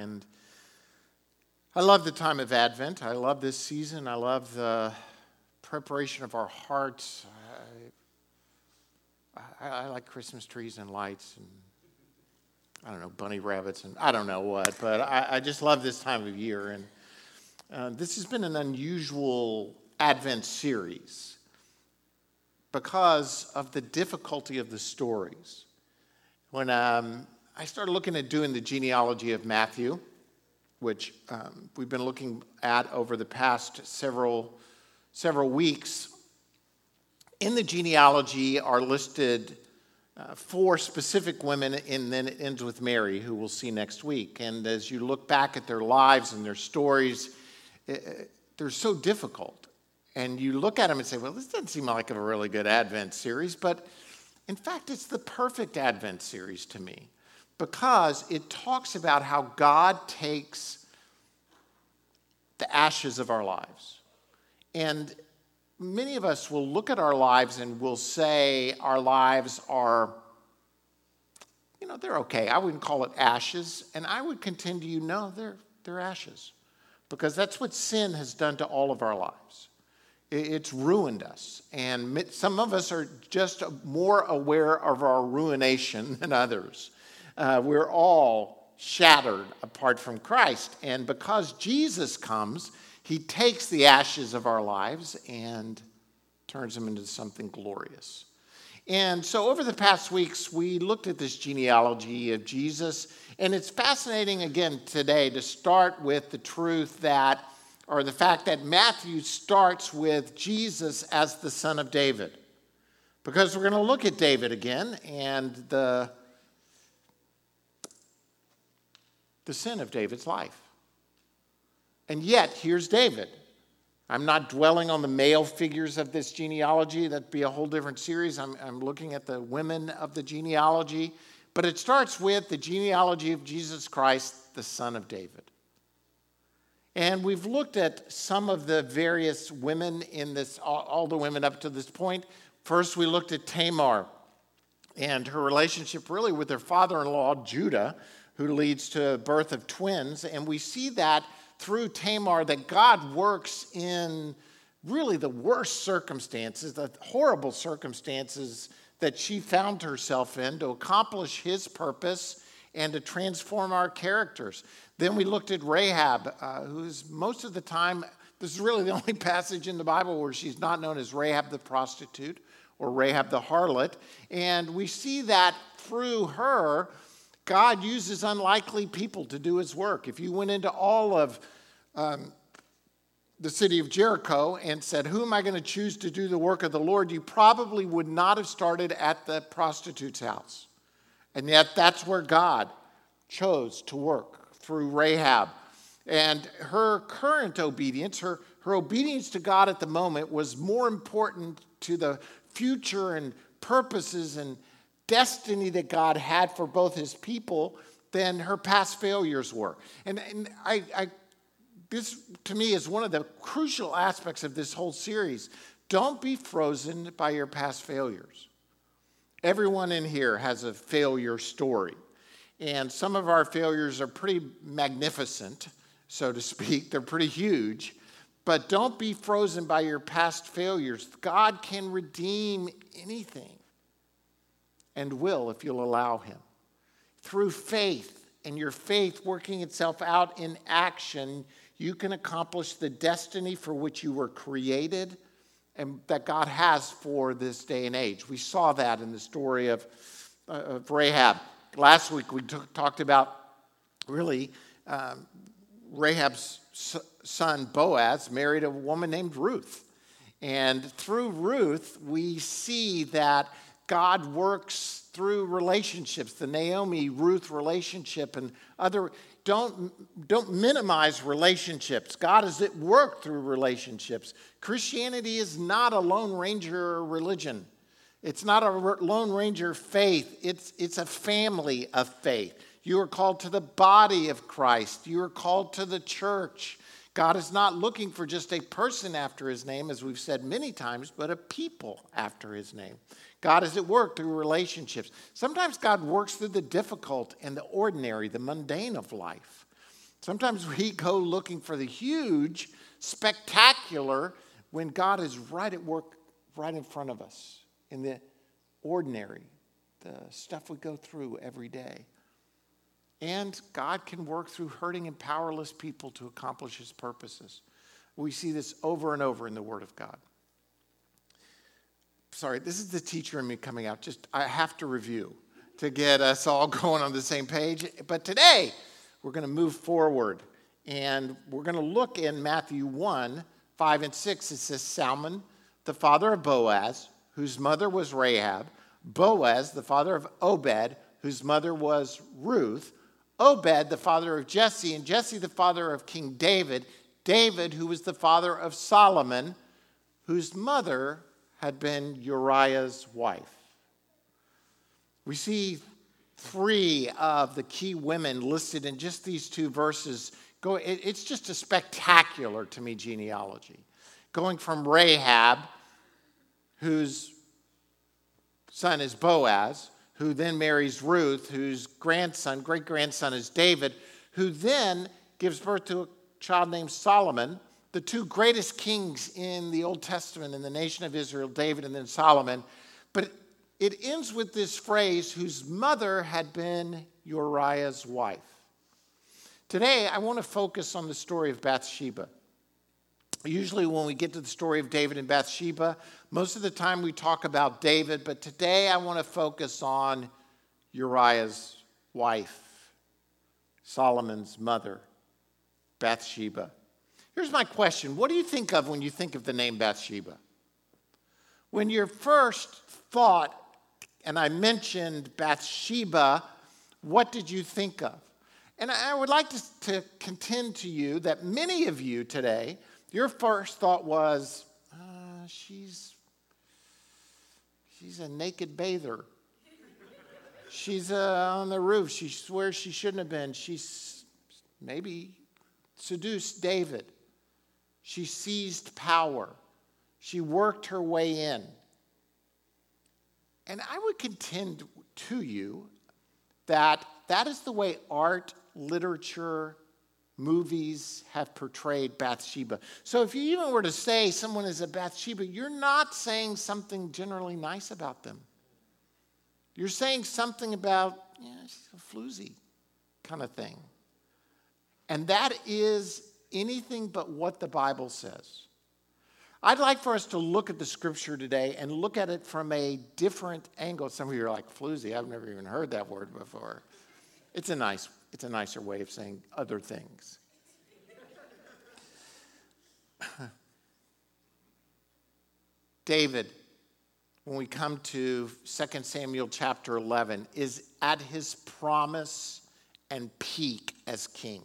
And I love the time of Advent. I love this season. I love the preparation of our hearts. I, I, I like Christmas trees and lights and I don't know, bunny rabbits and I don't know what, but I, I just love this time of year. And uh, this has been an unusual Advent series because of the difficulty of the stories. When um, I started looking at doing the genealogy of Matthew, which um, we've been looking at over the past several, several weeks, in the genealogy are listed uh, four specific women, and then it ends with Mary, who we'll see next week. And as you look back at their lives and their stories, it, they're so difficult. And you look at them and say, well, this doesn't seem like a really good Advent series. But in fact, it's the perfect Advent series to me because it talks about how God takes the ashes of our lives. And many of us will look at our lives and will say our lives are, you know, they're okay. I wouldn't call it ashes. And I would contend to you, no, they're, they're ashes. Because that's what sin has done to all of our lives. It's ruined us. And some of us are just more aware of our ruination than others. Uh, we're all shattered apart from Christ. And because Jesus comes, he takes the ashes of our lives and turns them into something glorious. And so, over the past weeks, we looked at this genealogy of Jesus. And it's fascinating again today to start with the truth that, or the fact that Matthew starts with Jesus as the son of David. Because we're going to look at David again and the, the sin of David's life. And yet, here's David. I'm not dwelling on the male figures of this genealogy. That'd be a whole different series. I'm, I'm looking at the women of the genealogy. But it starts with the genealogy of Jesus Christ, the son of David. And we've looked at some of the various women in this, all, all the women up to this point. First, we looked at Tamar and her relationship really with her father in law, Judah, who leads to birth of twins. And we see that through Tamar that God works in really the worst circumstances, the horrible circumstances that she found herself in to accomplish his purpose and to transform our characters. Then we looked at Rahab, uh, who's most of the time, this is really the only passage in the Bible where she's not known as Rahab the prostitute or Rahab the harlot. And we see that through her, God uses unlikely people to do his work. If you went into all of um, the city of Jericho and said, Who am I going to choose to do the work of the Lord? You probably would not have started at the prostitute's house. And yet, that's where God chose to work through Rahab. And her current obedience, her, her obedience to God at the moment, was more important to the future and purposes and destiny that God had for both his people than her past failures were. And, and I, I, this, to me, is one of the crucial aspects of this whole series. Don't be frozen by your past failures. Everyone in here has a failure story. And some of our failures are pretty magnificent, so to speak. They're pretty huge. But don't be frozen by your past failures. God can redeem anything and will if you'll allow Him. Through faith and your faith working itself out in action, you can accomplish the destiny for which you were created and that God has for this day and age. We saw that in the story of, uh, of Rahab. Last week we t- talked about really um, Rahab's son Boaz married a woman named Ruth. And through Ruth, we see that God works through relationships, the Naomi Ruth relationship and other. Don't, don't minimize relationships. God is at work through relationships. Christianity is not a Lone Ranger religion, it's not a Lone Ranger faith, it's, it's a family of faith. You are called to the body of Christ, you are called to the church. God is not looking for just a person after his name, as we've said many times, but a people after his name. God is at work through relationships. Sometimes God works through the difficult and the ordinary, the mundane of life. Sometimes we go looking for the huge, spectacular, when God is right at work right in front of us in the ordinary, the stuff we go through every day. And God can work through hurting and powerless people to accomplish his purposes. We see this over and over in the Word of God. Sorry, this is the teacher in me coming out. Just, I have to review to get us all going on the same page. But today, we're going to move forward and we're going to look in Matthew 1 5 and 6. It says, Salmon, the father of Boaz, whose mother was Rahab, Boaz, the father of Obed, whose mother was Ruth, Obed, the father of Jesse, and Jesse, the father of King David, David, who was the father of Solomon, whose mother had been Uriah's wife. We see three of the key women listed in just these two verses. It's just a spectacular to me genealogy. Going from Rahab, whose son is Boaz, who then marries Ruth, whose grandson, great grandson is David, who then gives birth to a child named Solomon, the two greatest kings in the Old Testament in the nation of Israel, David and then Solomon. But it ends with this phrase, whose mother had been Uriah's wife. Today, I want to focus on the story of Bathsheba. Usually, when we get to the story of David and Bathsheba, most of the time we talk about David, but today I want to focus on Uriah's wife, Solomon's mother, Bathsheba. Here's my question What do you think of when you think of the name Bathsheba? When your first thought, and I mentioned Bathsheba, what did you think of? And I would like to, to contend to you that many of you today your first thought was, uh, she's, she's a naked bather. She's uh, on the roof. She swears she shouldn't have been. She's maybe seduced David. She seized power. She worked her way in. And I would contend to you that that is the way art, literature, movies have portrayed Bathsheba. So if you even were to say someone is a Bathsheba, you're not saying something generally nice about them. You're saying something about, yeah, she's a floozy kind of thing. And that is anything but what the Bible says. I'd like for us to look at the scripture today and look at it from a different angle. Some of you are like, floozy, I've never even heard that word before. It's a nice it's a nicer way of saying other things. David, when we come to 2 Samuel chapter 11, is at his promise and peak as king.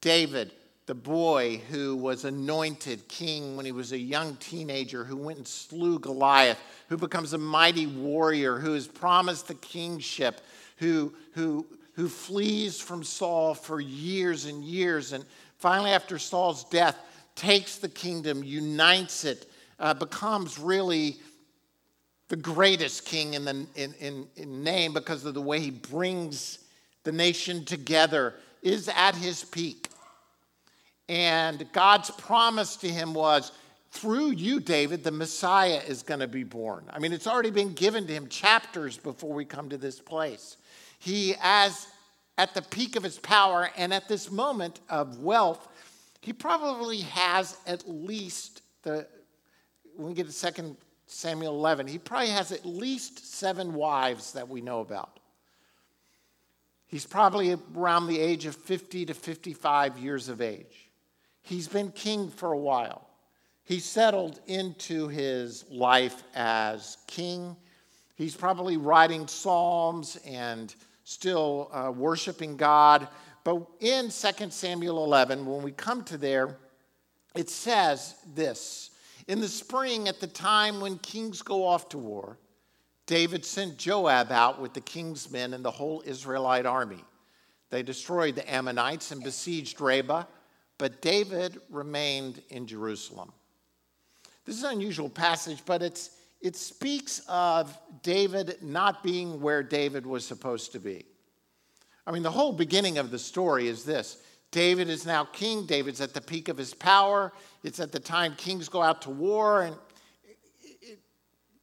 David, the boy who was anointed king when he was a young teenager, who went and slew Goliath, who becomes a mighty warrior, who is promised the kingship, who, who who flees from Saul for years and years, and finally, after Saul's death, takes the kingdom, unites it, uh, becomes really the greatest king in, the, in, in, in name because of the way he brings the nation together, is at his peak. And God's promise to him was through you, David, the Messiah is going to be born. I mean, it's already been given to him chapters before we come to this place. He, as at the peak of his power and at this moment of wealth, he probably has at least the, when we get to 2 Samuel 11, he probably has at least seven wives that we know about. He's probably around the age of 50 to 55 years of age. He's been king for a while. He settled into his life as king. He's probably writing psalms and still uh, worshiping God. But in 2 Samuel 11, when we come to there, it says this In the spring, at the time when kings go off to war, David sent Joab out with the king's men and the whole Israelite army. They destroyed the Ammonites and besieged Rabbah, but David remained in Jerusalem. This is an unusual passage, but it's it speaks of David not being where David was supposed to be. I mean, the whole beginning of the story is this David is now king. David's at the peak of his power. It's at the time kings go out to war. And it,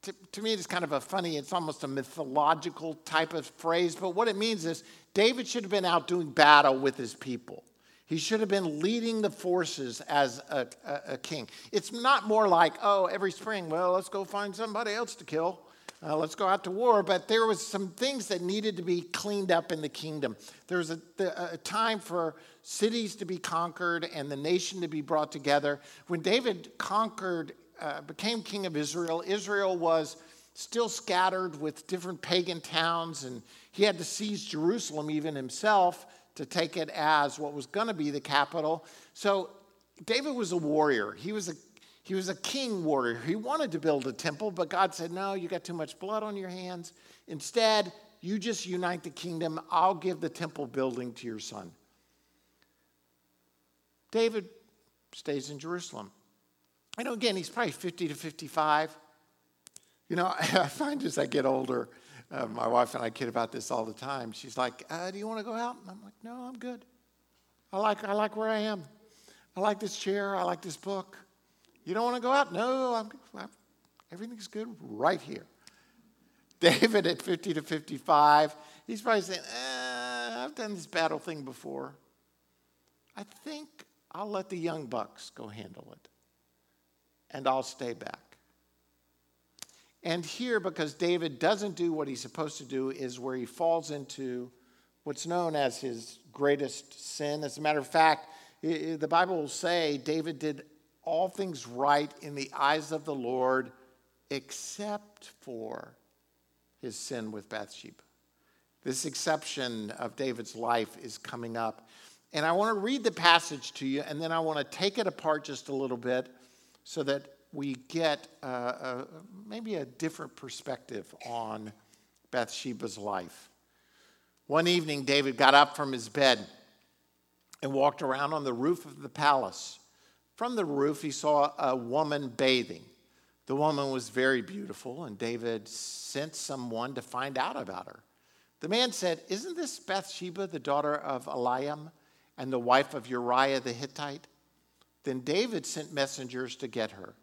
to, to me, it's kind of a funny, it's almost a mythological type of phrase. But what it means is David should have been out doing battle with his people. He should have been leading the forces as a, a, a, king. It's not more like, oh, every spring, well, let's go find somebody else to kill. Uh, let's go out to war. But there was some things that needed to be cleaned up in the kingdom. There was a, a time for cities to be conquered and the nation to be brought together. When David conquered, uh, became king of Israel, Israel was still scattered with different pagan towns, and he had to seize Jerusalem even himself to take it as what was going to be the capital. So David was a warrior. He was a he was a king warrior. He wanted to build a temple, but God said, "No, you got too much blood on your hands. Instead, you just unite the kingdom. I'll give the temple building to your son." David stays in Jerusalem. I know, again, he's probably 50 to 55. You know, I find as I get older, uh, my wife and I kid about this all the time. She's like, uh, "Do you want to go out?" And I'm like, "No, I'm good. I like I like where I am. I like this chair. I like this book. You don't want to go out? No, I'm, I'm, everything's good right here." David at 50 to 55, he's probably saying, eh, "I've done this battle thing before. I think I'll let the young bucks go handle it, and I'll stay back. And here, because David doesn't do what he's supposed to do, is where he falls into what's known as his greatest sin. As a matter of fact, the Bible will say David did all things right in the eyes of the Lord except for his sin with Bathsheba. This exception of David's life is coming up. And I want to read the passage to you, and then I want to take it apart just a little bit so that we get uh, a, maybe a different perspective on Bathsheba's life. One evening, David got up from his bed and walked around on the roof of the palace. From the roof, he saw a woman bathing. The woman was very beautiful, and David sent someone to find out about her. The man said, Isn't this Bathsheba, the daughter of Eliam, and the wife of Uriah the Hittite? Then David sent messengers to get her.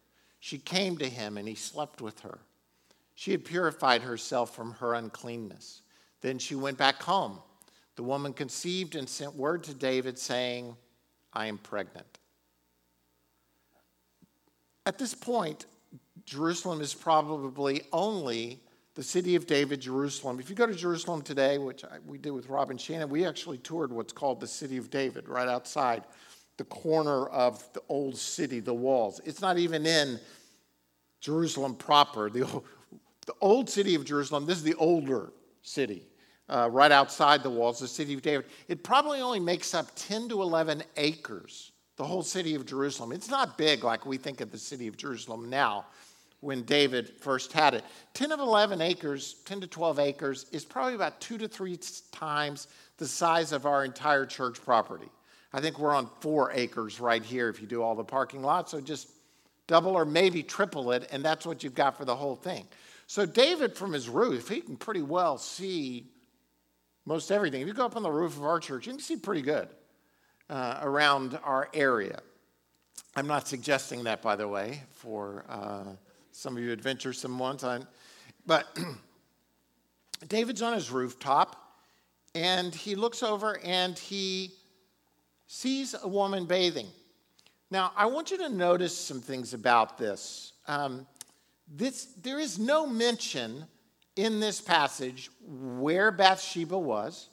She came to him, and he slept with her. She had purified herself from her uncleanness. Then she went back home. The woman conceived and sent word to David, saying, I am pregnant. At this point, Jerusalem is probably only the city of David, Jerusalem. If you go to Jerusalem today, which we did with Robin Shannon, we actually toured what's called the city of David right outside the corner of the old city, the walls. It's not even in Jerusalem proper. The, the old city of Jerusalem, this is the older city, uh, right outside the walls, the city of David. It probably only makes up 10 to 11 acres, the whole city of Jerusalem. It's not big like we think of the city of Jerusalem now when David first had it. 10 of 11 acres, 10 to 12 acres, is probably about two to three times the size of our entire church property. I think we're on four acres right here if you do all the parking lots, so just double or maybe triple it, and that's what you've got for the whole thing. So, David, from his roof, he can pretty well see most everything. If you go up on the roof of our church, you can see pretty good uh, around our area. I'm not suggesting that, by the way, for uh, some of you adventuresome ones. On, but David's on his rooftop and he looks over and he sees a woman bathing. Now, I want you to notice some things about this. Um, this there is no mention in this passage where Bathsheba was.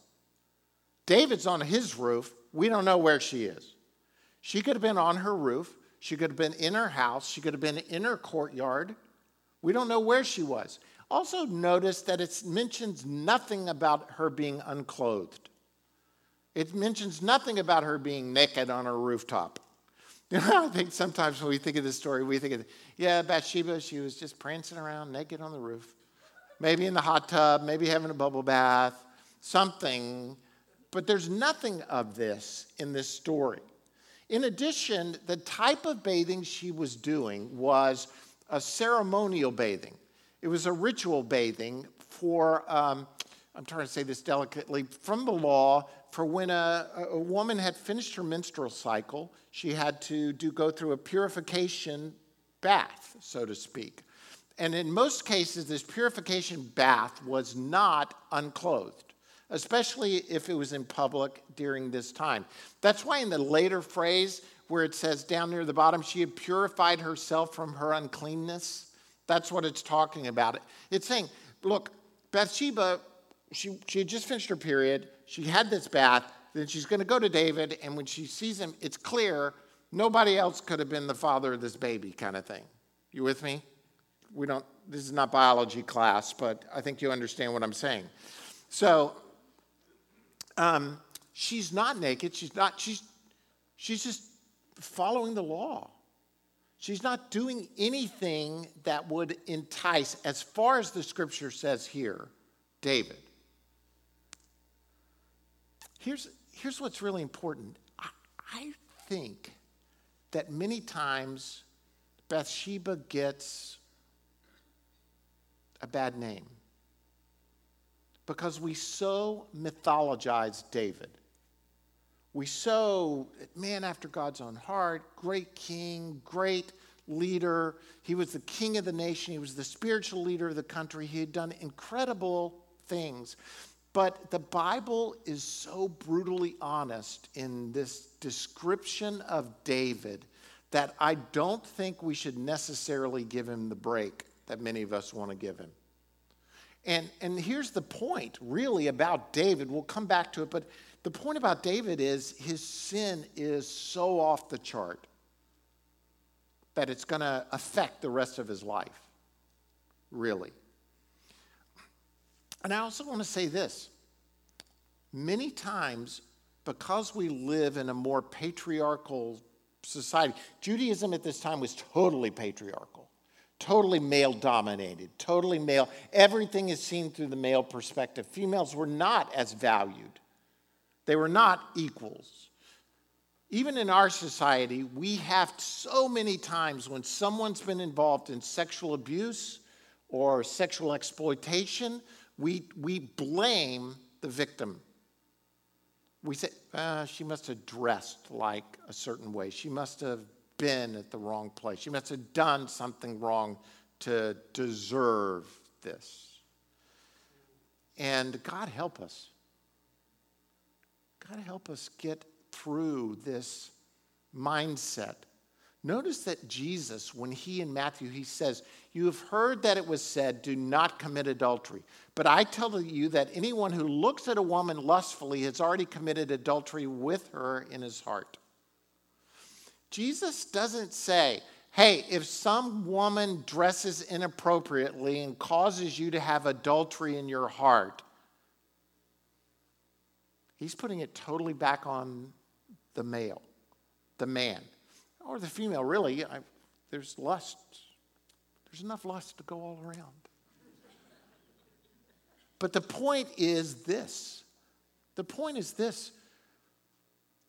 David's on his roof. We don't know where she is. She could have been on her roof. She could have been in her house. She could have been in her courtyard. We don't know where she was. Also, notice that it mentions nothing about her being unclothed. It mentions nothing about her being naked on her rooftop. You know, I think sometimes when we think of this story, we think of, yeah, Bathsheba, she was just prancing around naked on the roof, maybe in the hot tub, maybe having a bubble bath, something. But there's nothing of this in this story. In addition, the type of bathing she was doing was a ceremonial bathing. It was a ritual bathing for, um, I'm trying to say this delicately, from the law for when a, a woman had finished her menstrual cycle, she had to do, go through a purification bath, so to speak. And in most cases, this purification bath was not unclothed, especially if it was in public during this time. That's why in the later phrase, where it says down near the bottom, she had purified herself from her uncleanness, that's what it's talking about. It's saying, look, Bathsheba, she, she had just finished her period, she had this bath, then she's going to go to David, and when she sees him, it's clear nobody else could have been the father of this baby, kind of thing. You with me? We don't, this is not biology class, but I think you understand what I'm saying. So, um, she's not naked. She's not, she's, she's just following the law. She's not doing anything that would entice, as far as the scripture says here, David. Here's, here's what's really important. I, I think that many times Bathsheba gets a bad name because we so mythologize David. We so, man after God's own heart, great king, great leader. He was the king of the nation, he was the spiritual leader of the country. He had done incredible things. But the Bible is so brutally honest in this description of David that I don't think we should necessarily give him the break that many of us want to give him. And, and here's the point, really, about David. We'll come back to it, but the point about David is his sin is so off the chart that it's going to affect the rest of his life, really. And I also want to say this many times, because we live in a more patriarchal society, Judaism at this time was totally patriarchal, totally male dominated, totally male. Everything is seen through the male perspective. Females were not as valued, they were not equals. Even in our society, we have so many times when someone's been involved in sexual abuse or sexual exploitation we, we blame the victim. We say, ah, she must have dressed like a certain way. She must have been at the wrong place. She must have done something wrong to deserve this. And God help us. God help us get through this mindset Notice that Jesus, when he in Matthew, he says, You have heard that it was said, do not commit adultery. But I tell you that anyone who looks at a woman lustfully has already committed adultery with her in his heart. Jesus doesn't say, Hey, if some woman dresses inappropriately and causes you to have adultery in your heart, he's putting it totally back on the male, the man or the female, really, I, there's lust. There's enough lust to go all around. But the point is this the point is this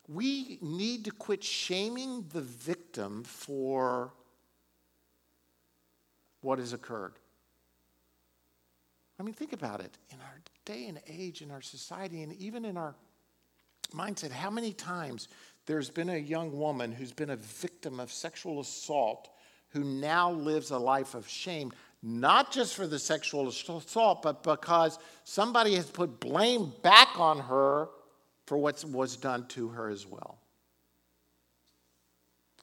we need to quit shaming the victim for what has occurred. I mean, think about it. In our day and age, in our society, and even in our mindset, how many times there's been a young woman who's been a victim of sexual assault who now lives a life of shame, not just for the sexual assault, but because somebody has put blame back on her for what was done to her as well.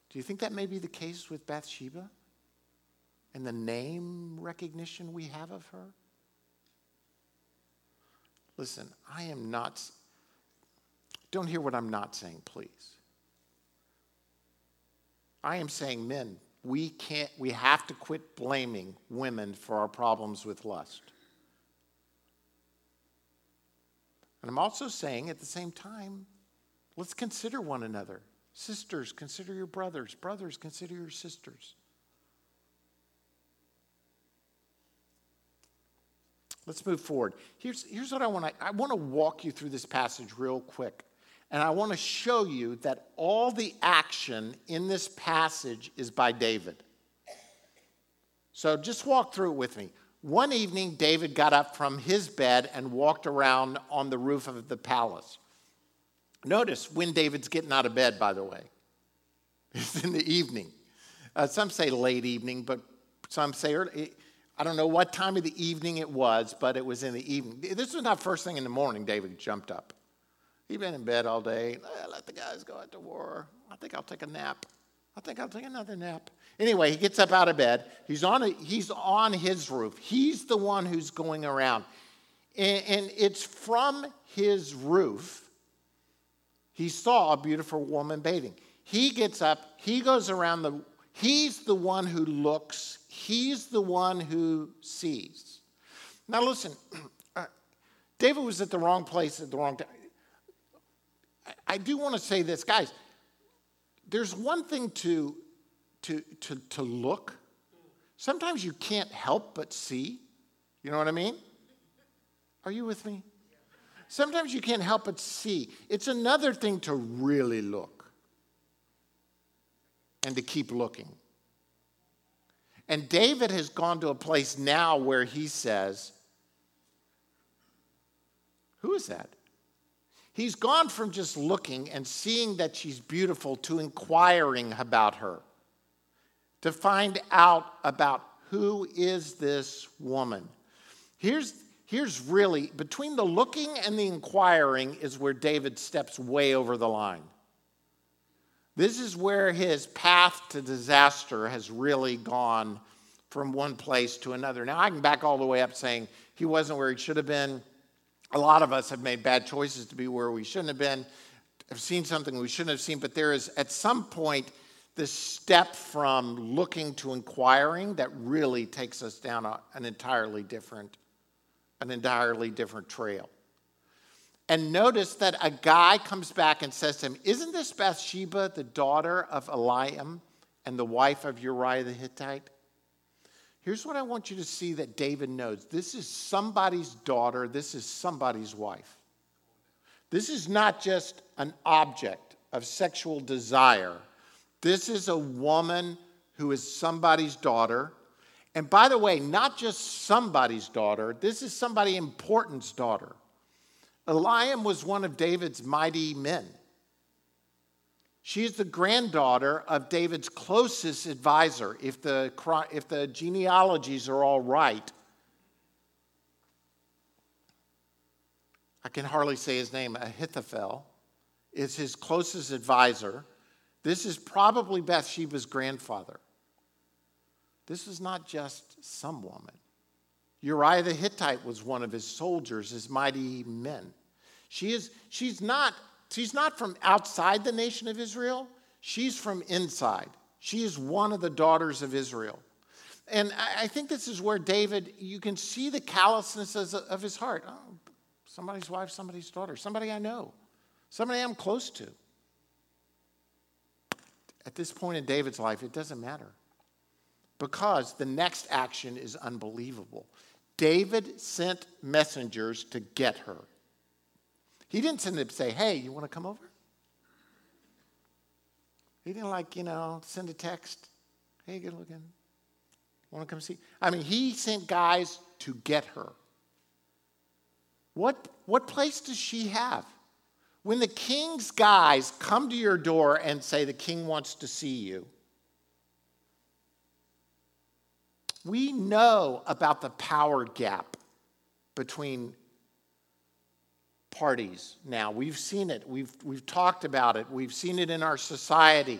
Do you think that may be the case with Bathsheba and the name recognition we have of her? Listen, I am not don't hear what I'm not saying, please. I am saying, men, we can't, we have to quit blaming women for our problems with lust. And I'm also saying at the same time, let's consider one another. Sisters, consider your brothers. Brothers, consider your sisters. Let's move forward. Here's, here's what I want to I want to walk you through this passage real quick. And I want to show you that all the action in this passage is by David. So just walk through it with me. One evening, David got up from his bed and walked around on the roof of the palace. Notice when David's getting out of bed, by the way. It's in the evening. Uh, some say late evening, but some say early. I don't know what time of the evening it was, but it was in the evening. This was not first thing in the morning, David jumped up. He'd been in bed all day. Let the guys go out to war. I think I'll take a nap. I think I'll take another nap. Anyway, he gets up out of bed. He's on, a, he's on his roof. He's the one who's going around. And, and it's from his roof he saw a beautiful woman bathing. He gets up, he goes around the, he's the one who looks, he's the one who sees. Now, listen, uh, David was at the wrong place at the wrong time. I, do want to say this, guys. There's one thing to, to, to, to look. Sometimes you can't help but see. You know what I mean? Are you with me? Sometimes you can't help but see. It's another thing to really look and to keep looking. And David has gone to a place now where he says, Who is that? He's gone from just looking and seeing that she's beautiful to inquiring about her, to find out about who is this woman. Here's, Here's really, between the looking and the inquiring is where David steps way over the line. This is where his path to disaster has really gone from one place to another. Now, I can back all the way up saying he wasn't where he should have been. A lot of us have made bad choices to be where we shouldn't have been, have seen something we shouldn't have seen, but there is at some point this step from looking to inquiring that really takes us down a, an entirely different an entirely different trail. And notice that a guy comes back and says to him, Isn't this Bathsheba the daughter of Eliam and the wife of Uriah the Hittite? Here's what I want you to see that David knows this is somebody's daughter, this is somebody's wife. This is not just an object of sexual desire, this is a woman who is somebody's daughter and by the way, not just somebody's daughter, this is somebody important's daughter. Eliam was one of David's mighty men. She is the granddaughter of David's closest advisor, if the, if the genealogies are all right. I can hardly say his name, Ahithophel, is his closest advisor. This is probably Bathsheba's grandfather. This is not just some woman. Uriah the Hittite was one of his soldiers, his mighty men. She is, she's, not, she's not from outside the nation of Israel, she's from inside. She is one of the daughters of Israel. And I think this is where David, you can see the callousness of his heart. Oh, somebody's wife, somebody's daughter, somebody I know, somebody I'm close to. At this point in David's life, it doesn't matter because the next action is unbelievable. David sent messengers to get her. He didn't send them to say, hey, you want to come over? He didn't like, you know, send a text. Hey, good looking. Want to come see? I mean, he sent guys to get her. What, what place does she have? When the king's guys come to your door and say, the king wants to see you, We know about the power gap between parties now. We've seen it, we've, we've talked about it, we've seen it in our society.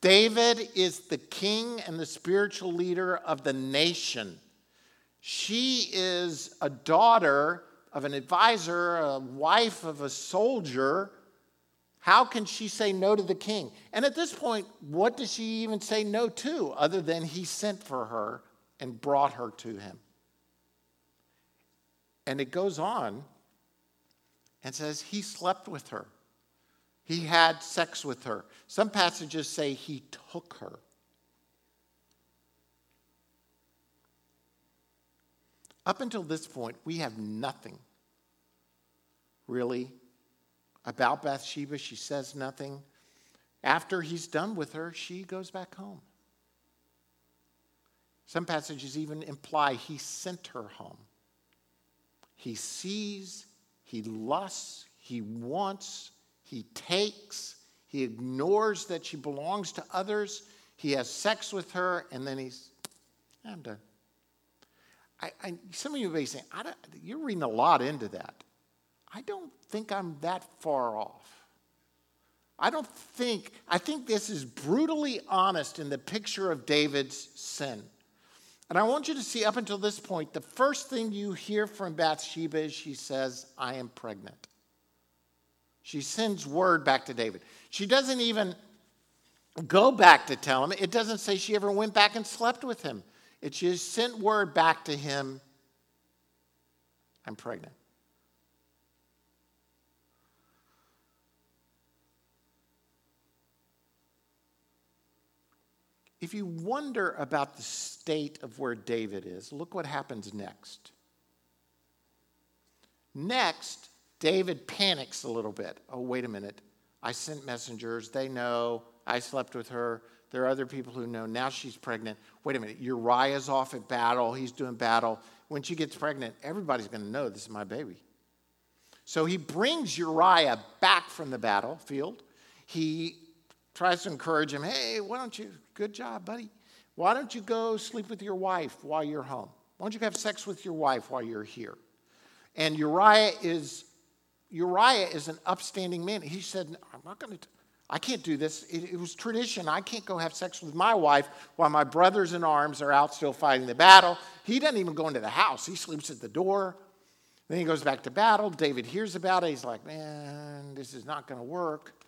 David is the king and the spiritual leader of the nation. She is a daughter of an advisor, a wife of a soldier. How can she say no to the king? And at this point, what does she even say no to other than he sent for her and brought her to him. And it goes on and says he slept with her. He had sex with her. Some passages say he took her. Up until this point, we have nothing really about Bathsheba. She says nothing. After he's done with her, she goes back home. Some passages even imply he sent her home. He sees, he lusts, he wants, he takes, he ignores that she belongs to others. He has sex with her, and then he's, I'm done. I, I, some of you may be saying, you're reading a lot into that. I don't think I'm that far off. I don't think, I think this is brutally honest in the picture of David's sin. And I want you to see up until this point, the first thing you hear from Bathsheba is she says, I am pregnant. She sends word back to David. She doesn't even go back to tell him. It doesn't say she ever went back and slept with him. It just sent word back to him I'm pregnant. If you wonder about the state of where David is, look what happens next. Next, David panics a little bit. Oh, wait a minute. I sent messengers. They know. I slept with her. There are other people who know. Now she's pregnant. Wait a minute. Uriah's off at battle. He's doing battle. When she gets pregnant, everybody's going to know this is my baby. So he brings Uriah back from the battlefield. He tries to encourage him, hey, why don't you, good job, buddy. Why don't you go sleep with your wife while you're home? Why don't you have sex with your wife while you're here? And Uriah is Uriah is an upstanding man. He said, I'm not going to, I can't do this. It, it, was tradition. I can't go have sex with my wife while my brothers in arms are out still fighting the battle. He doesn't even go into the house, he sleeps at the door. Then he goes back to battle. David hears about it. He's like, man, this is not going to work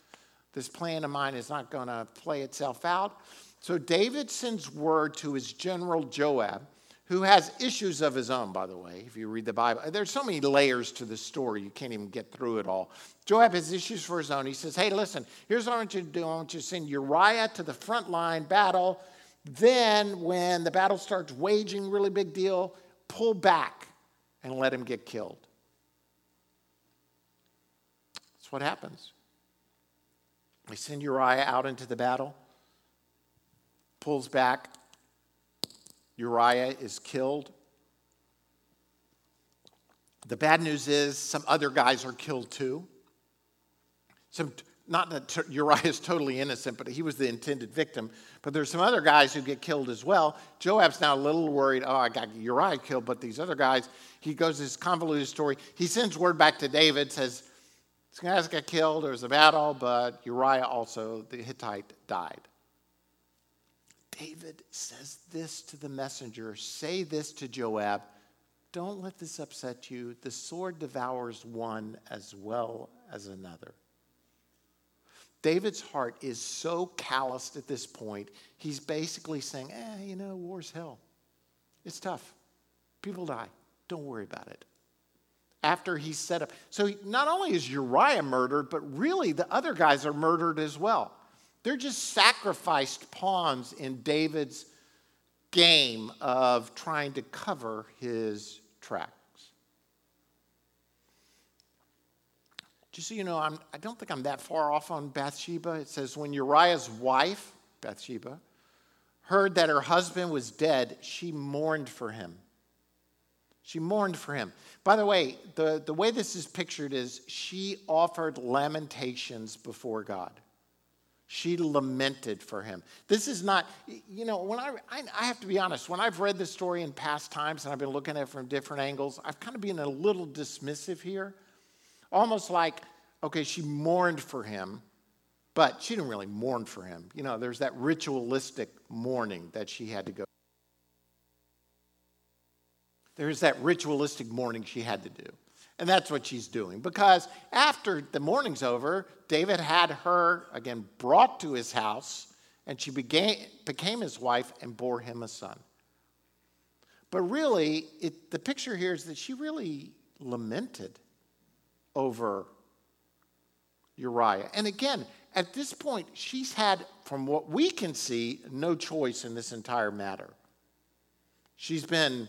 this plan of mine is not going to play itself out. So David sends word to his general Joab, who has issues of his own, by the way, if you read the Bible. There's so many layers to the story, you can't even get through it all. Joab has issues for his own. He says, Hey, listen, here's what I want you to do I want you to send Uriah to the front line battle. Then, when the battle starts waging, really big deal, pull back and let him get killed. That's what happens. They send Uriah out into the battle, pulls back. Uriah is killed. The bad news is some other guys are killed too. Some, not that Uriah is totally innocent, but he was the intended victim. But there's some other guys who get killed as well. Joab's now a little worried. Oh, I got Uriah killed, but these other guys. He goes this convoluted story. He sends word back to David, says, guys got killed. There was a battle, but Uriah also, the Hittite, died. David says this to the messenger say this to Joab Don't let this upset you. The sword devours one as well as another. David's heart is so calloused at this point, he's basically saying, eh, you know, war's hell. It's tough. People die. Don't worry about it after he's set up. So not only is Uriah murdered, but really the other guys are murdered as well. They're just sacrificed pawns in David's game of trying to cover his tracks. Just so you know, I'm, I don't think I'm that far off on Bathsheba. It says, when Uriah's wife, Bathsheba, heard that her husband was dead, she mourned for him. She mourned for him. By the way, the, the way this is pictured is she offered lamentations before God. She lamented for him. This is not, you know, when I, I, I, have to be honest, when I've read this story in past times and I've been looking at it from different angles, I've kind of been a little dismissive here. Almost like, okay, she mourned for him, but she didn't really mourn for him. You know, there's that ritualistic mourning that she had to go there's that ritualistic mourning she had to do. And that's what she's doing. Because after the mourning's over, David had her, again, brought to his house, and she began, became his wife and bore him a son. But really, it, the picture here is that she really lamented over Uriah. And again, at this point, she's had, from what we can see, no choice in this entire matter. She's been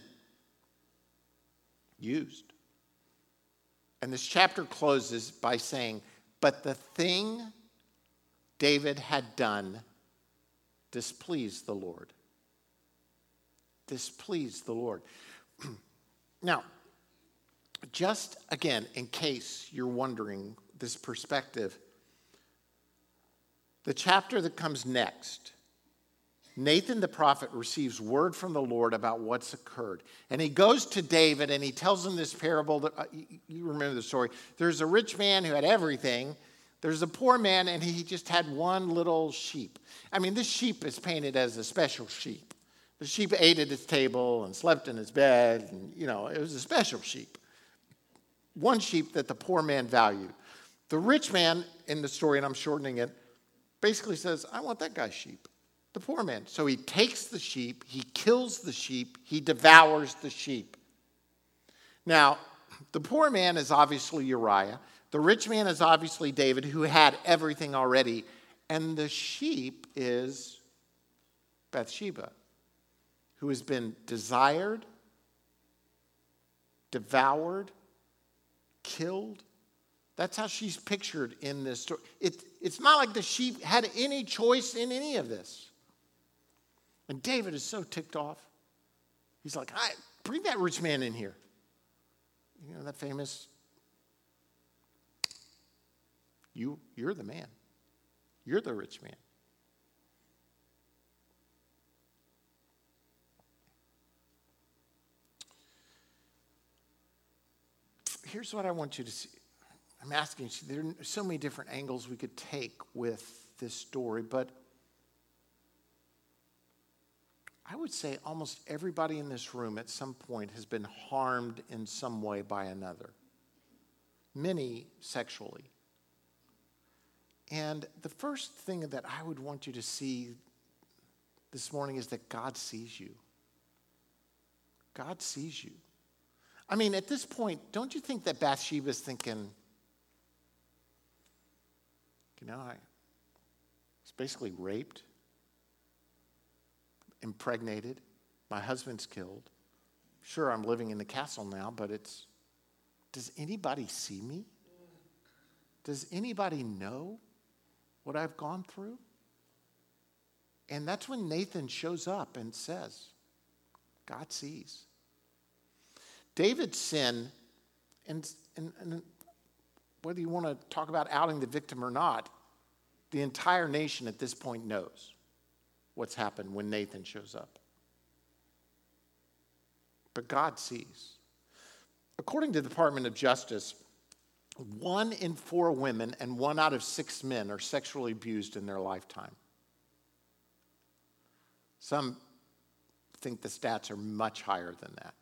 used. And this chapter closes by saying, But the thing David had done displeased the Lord. Displeased the Lord. now, just again, in case you're wondering this perspective, The chapter that comes next, Nathan the prophet receives word from the Lord about what's occurred. And he goes to David and he tells him this parable. That, uh, you remember the story. There's a rich man who had everything, there's a poor man, and he just had one little sheep. I mean, this sheep is painted as a special sheep. The sheep ate at his table and slept in his bed, and, you know, it was a special sheep. One sheep that the poor man valued. The rich man in the story, and I'm shortening it, basically says, I want that guy's sheep, the poor man. So he takes the sheep, he kills the sheep, he devours the sheep. Now, the poor man is obviously Uriah. The rich man is obviously David, who had everything already. And the sheep is Bathsheba, who has been desired, devoured, killed. That's how she's pictured in this story. It, it's not like the sheep had any choice in any of this. And David is so ticked off. He's like, bring that rich man in here. You know, that famous, you, you're the man. You're the rich man. Here's what I want you to see. I'm asking you, there are so many different angles we could take with this story, but I would say almost everybody in this room at some point has been harmed in some way by another, many sexually. And the first thing that I would want you to see this morning is that God sees you. God sees you. I mean, at this point, don't you think that Bathsheba is thinking, you know, I was basically raped, impregnated, my husband's killed. Sure, I'm living in the castle now, but it's does anybody see me? Does anybody know? what I've gone through? And that's when Nathan shows up and says, God sees. David's sin, and, and, and whether you want to talk about outing the victim or not, the entire nation at this point knows what's happened when Nathan shows up. But God sees. According to the Department of Justice, one in four women and one out of six men are sexually abused in their lifetime. Some think the stats are much higher than that.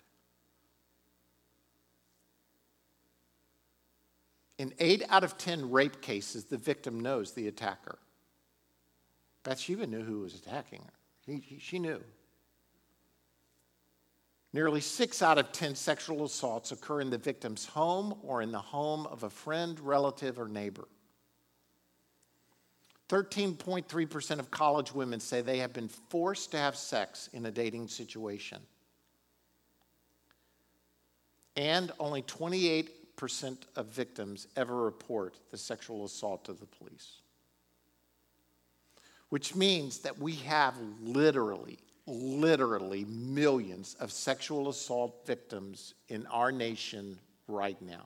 In eight out of 10 rape cases, the victim knows the attacker. Bathsheba knew who was attacking her. He, he, she knew. Nearly six out of 10 sexual assaults occur in the victim's home or in the home of a friend, relative, or neighbor. 13.3% of college women say they have been forced to have sex in a dating situation. And only 28% of victims ever report the sexual assault to the police. Which means that we have literally literally millions of sexual assault victims in our nation right now.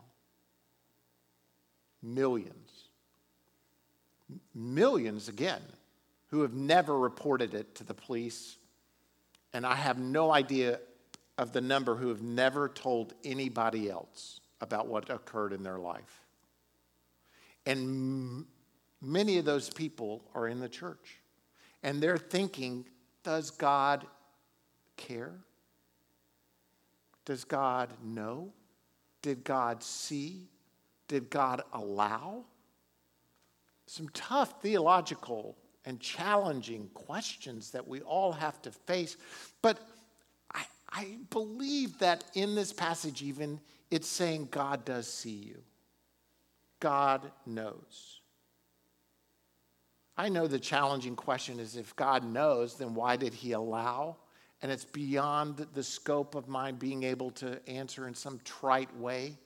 Millions. Millions again who have never reported it to the police. And I have no idea of the number who have never told anybody else about what occurred in their life. And many of those people are in the church. And they're thinking does God care? Does God know? Did God see? Did God allow? Some tough theological and challenging questions that we all have to face. But I, I believe that in this passage, even, it's saying God does see you, God knows. I know the challenging question is if God knows, then why did He allow? And it's beyond the scope of my being able to answer in some trite way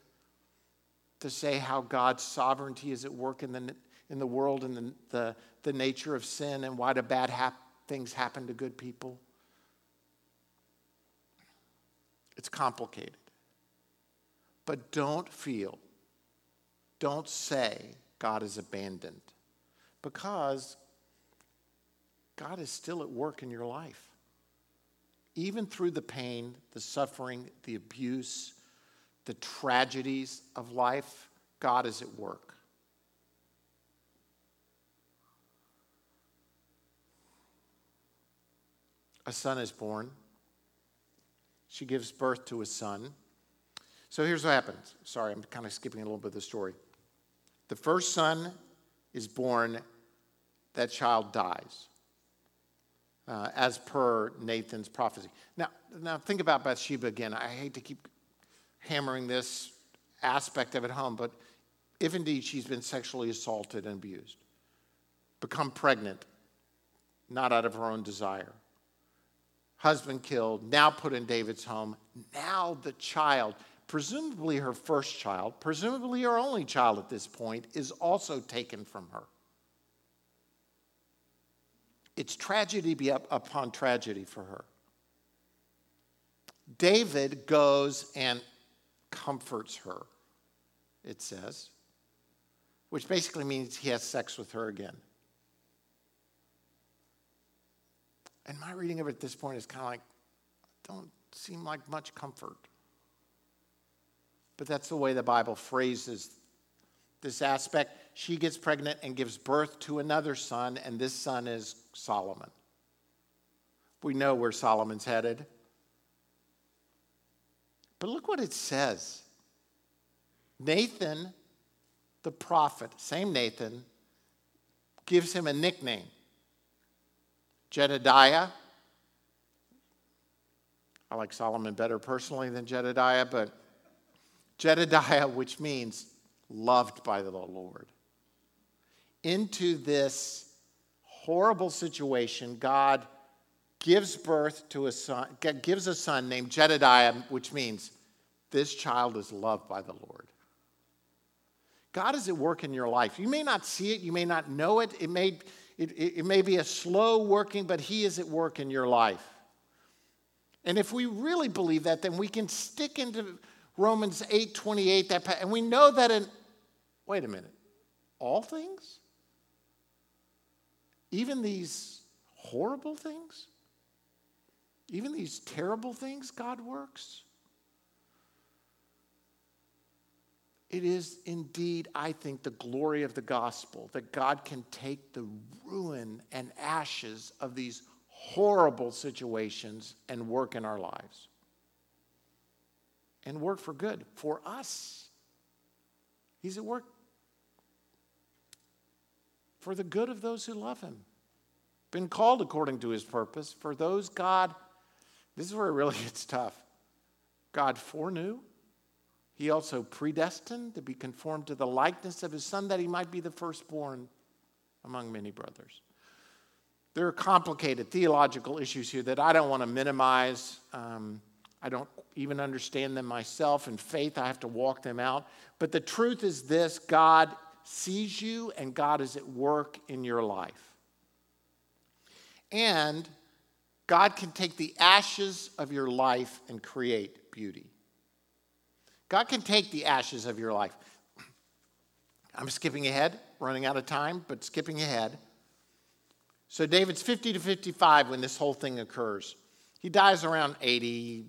to say how God's sovereignty is at work in the, in the world and the, the, the nature of sin and why do bad hap- things happen to good people. It's complicated. But don't feel, don't say God is abandoned because God is still at work in your life. Even through the pain, the suffering, the abuse, the tragedies of life, God is at work. A son is born. She gives birth to a son. So here's what happens. Sorry, I'm kind of skipping a little bit of the story. The first son is born, that child dies, uh, as per Nathan's prophecy. Now, now, think about Bathsheba again. I hate to keep hammering this aspect of it home, but if indeed she's been sexually assaulted and abused, become pregnant, not out of her own desire, husband killed, now put in David's home, now the child presumably her first child, presumably her only child at this point, is also taken from her. It's tragedy be up upon tragedy for her. David goes and comforts her, it says, which basically means he has sex with her again. And my reading of it at this point is kind of like, don't seem like much comfort. But that's the way the Bible phrases this aspect. She gets pregnant and gives birth to another son, and this son is Solomon. We know where Solomon's headed. But look what it says Nathan, the prophet, same Nathan, gives him a nickname Jedidiah. I like Solomon better personally than Jedidiah, but Jedidiah, which means loved by the Lord. Into this horrible situation, God gives birth to a son, gives a son named Jedidiah, which means this child is loved by the Lord. God is at work in your life. You may not see it, you may not know it, it may, it, it, may be a slow working, but He is at work in your life. And if we really believe that, then we can stick into Romans 8 28, that, and we know that in, wait a minute, all things? Even these horrible things? Even these terrible things, God works? It is indeed, I think, the glory of the gospel that God can take the ruin and ashes of these horrible situations and work in our lives and work for good for us. He's at work for the good of those who love him. Been called according to his purpose. For those God, this is where it really gets tough. God foreknew. He also predestined to be conformed to the likeness of his son that he might be the firstborn among many brothers. There are complicated theological issues here that I don't want to minimize. Um, I don't even understand them myself. In faith, I have to walk them out. But the truth is this God sees you and God is at work in your life. And God can take the ashes of your life and create beauty. God can take the ashes of your life. I'm skipping ahead, running out of time, but skipping ahead. So David's 50 to 55 when this whole thing occurs. He dies around 80,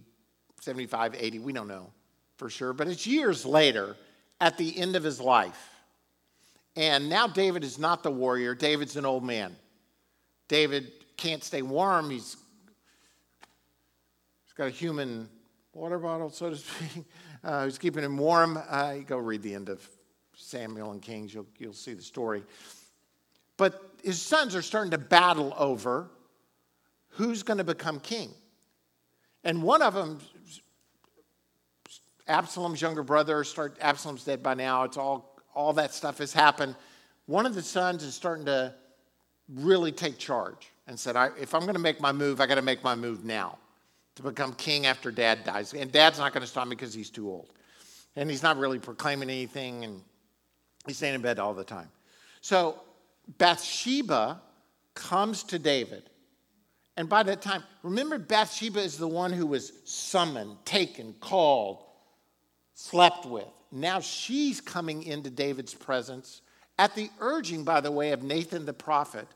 75, 80, we don't know for sure, but it's years later at the end of his life. And now David is not the warrior, David's an old man. David can't stay warm. He's, he's got a human water bottle, so to speak. Uh, he's keeping him warm. Uh, go read the end of Samuel and Kings, you'll, you'll see the story. But his sons are starting to battle over who's going to become king. And one of them, Absalom's younger brother, start Absalom's dead by now. It's all all that stuff has happened. One of the sons is starting to really take charge and said, "If I'm going to make my move, I got to make my move now to become king after Dad dies." And Dad's not going to stop me because he's too old, and he's not really proclaiming anything, and he's staying in bed all the time. So Bathsheba comes to David and by that time, remember, Bathsheba is the one who was summoned, taken, called, slept with. Now she's coming into David's presence at the urging, by the way, of Nathan the prophet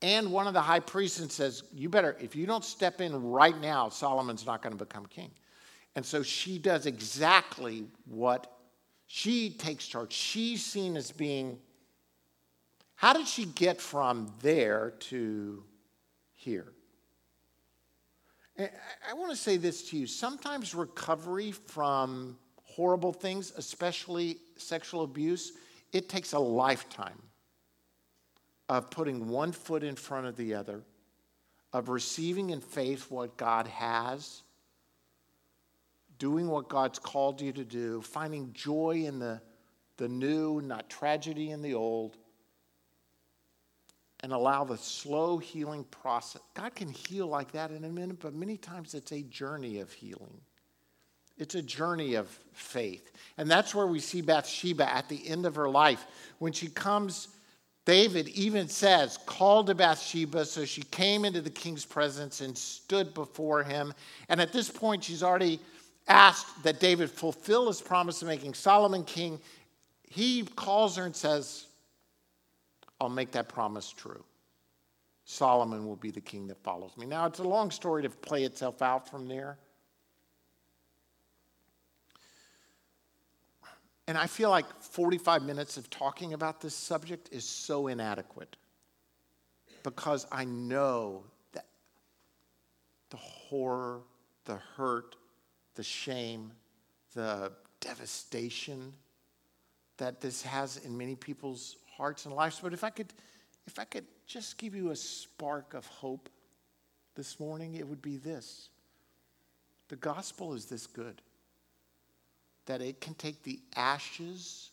and one of the high priests and says, You better, if you don't step in right now, Solomon's not going to become king. And so she does exactly what she takes charge. She's seen as being. How did she get from there to here? I want to say this to you. Sometimes recovery from horrible things, especially sexual abuse, it takes a lifetime of putting one foot in front of the other, of receiving in faith what God has, doing what God's called you to do, finding joy in the, the new, not tragedy in the old, and allow the slow healing process. God can heal like that in a minute, but many times it's a journey of healing. It's a journey of faith. And that's where we see Bathsheba at the end of her life. When she comes David even says, called to Bathsheba, so she came into the king's presence and stood before him. And at this point, she's already asked that David fulfill his promise of making Solomon king. He calls her and says, I'll make that promise true. Solomon will be the king that follows me. Now, it's a long story to play itself out from there. And I feel like 45 minutes of talking about this subject is so inadequate because I know that the horror, the hurt, the shame, the devastation that this has in many people's hearts and lives. But if I could, if I could just give you a spark of hope this morning, it would be this. The gospel is this good that it can take the ashes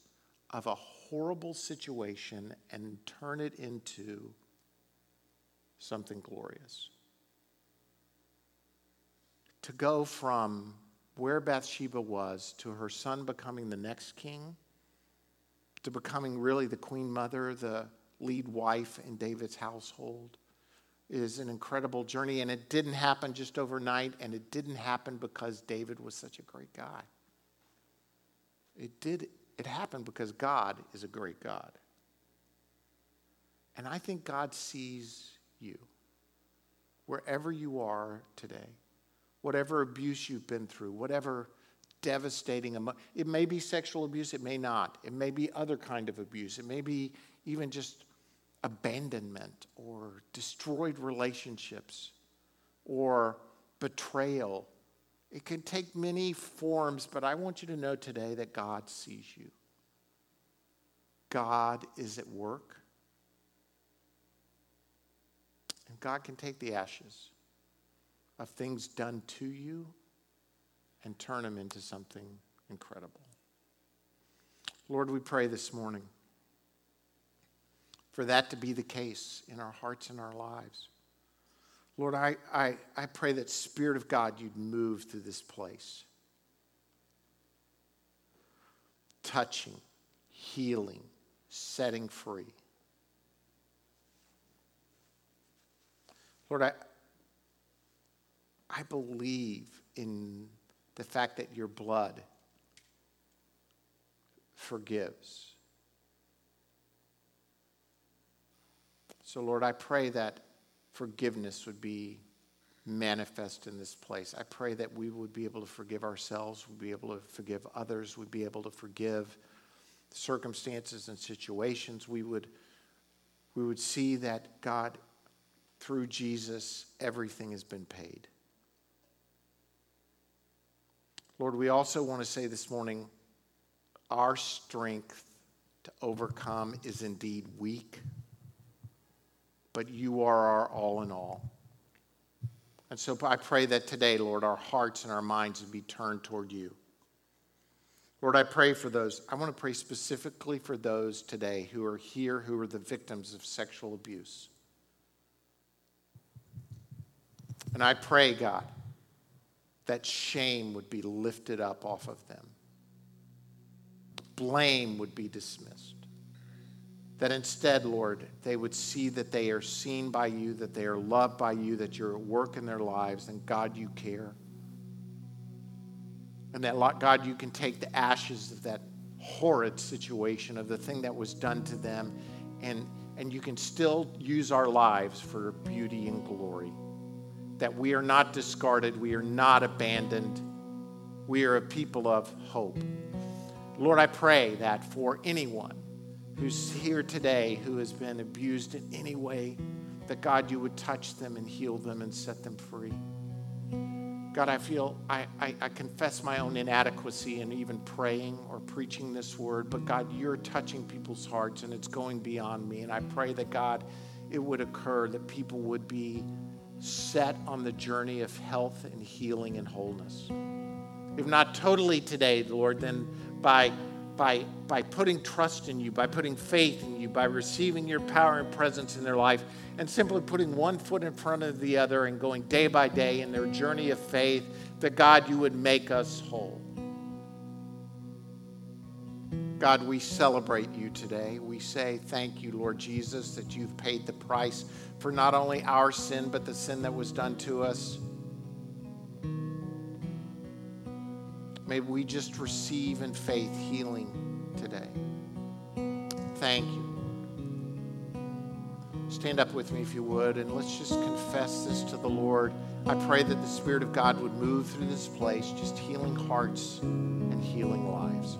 of a horrible situation and turn it into something glorious. To go from where Bathsheba was to her son becoming the next king, to becoming really the queen mother, the lead wife in David's household, is an incredible journey. And it didn't happen just overnight, and it didn't happen because David was such a great guy. It did, it happened because God is a great God. And I think God sees you wherever you are today, whatever abuse you've been through, whatever devastating emo- it may be sexual abuse it may not. It may be other kind of abuse. It may be even just abandonment or destroyed relationships or betrayal it can take many forms, but I want you to know today that God sees you. God is at work. And God can take the ashes of things done to you and turn them into something incredible. Lord, we pray this morning for that to be the case in our hearts and our lives. Lord, I, I, I pray that Spirit of God, you'd move through this place. Touching, healing, setting free. Lord, I, I believe in the fact that your blood forgives. So, Lord, I pray that forgiveness would be manifest in this place. I pray that we would be able to forgive ourselves, we'd be able to forgive others, we'd be able to forgive circumstances and situations. We would, we would see that God, through Jesus, everything has been paid. Lord, we also want to say this morning our strength to overcome is indeed weak but you are our all in all. And so I pray that today, Lord, our hearts and our minds would be turned toward you. Lord, I pray for those. I want to pray specifically for those today who are here who are the victims of sexual abuse. And I pray, God, that shame would be lifted up off of them, blame would be dismissed. That instead, Lord, they would see that they are seen by you, that they are loved by you, that you're at work in their lives, and God, you care. And that, God, you can take the ashes of that horrid situation, of the thing that was done to them, and, and you can still use our lives for beauty and glory. That we are not discarded, we are not abandoned, we are a people of hope. Lord, I pray that for anyone who's here today who has been abused in any way, that God, you would touch them and heal them and set them free. God, I feel, I, I, I, confess my own inadequacy in even praying or preaching this word, but God, you're touching people's hearts and it's going beyond me. And I pray that, God, it would occur that people would be set on the journey of health and healing and wholeness. If not totally today, Lord, then by by, by putting trust in you, by putting faith in you, by receiving your power and presence in their life, and simply putting one foot in front of the other and going day by day in their journey of faith, that God, you would make us whole. God, we celebrate you today. We say thank you, Lord Jesus, that you've paid the price for not only our sin, but the sin that was done to us. May we just receive in faith healing today. Thank you. Stand up with me if you would, and let's just confess this to the Lord. I pray that the Spirit of God would move through this place, just healing hearts and healing lives.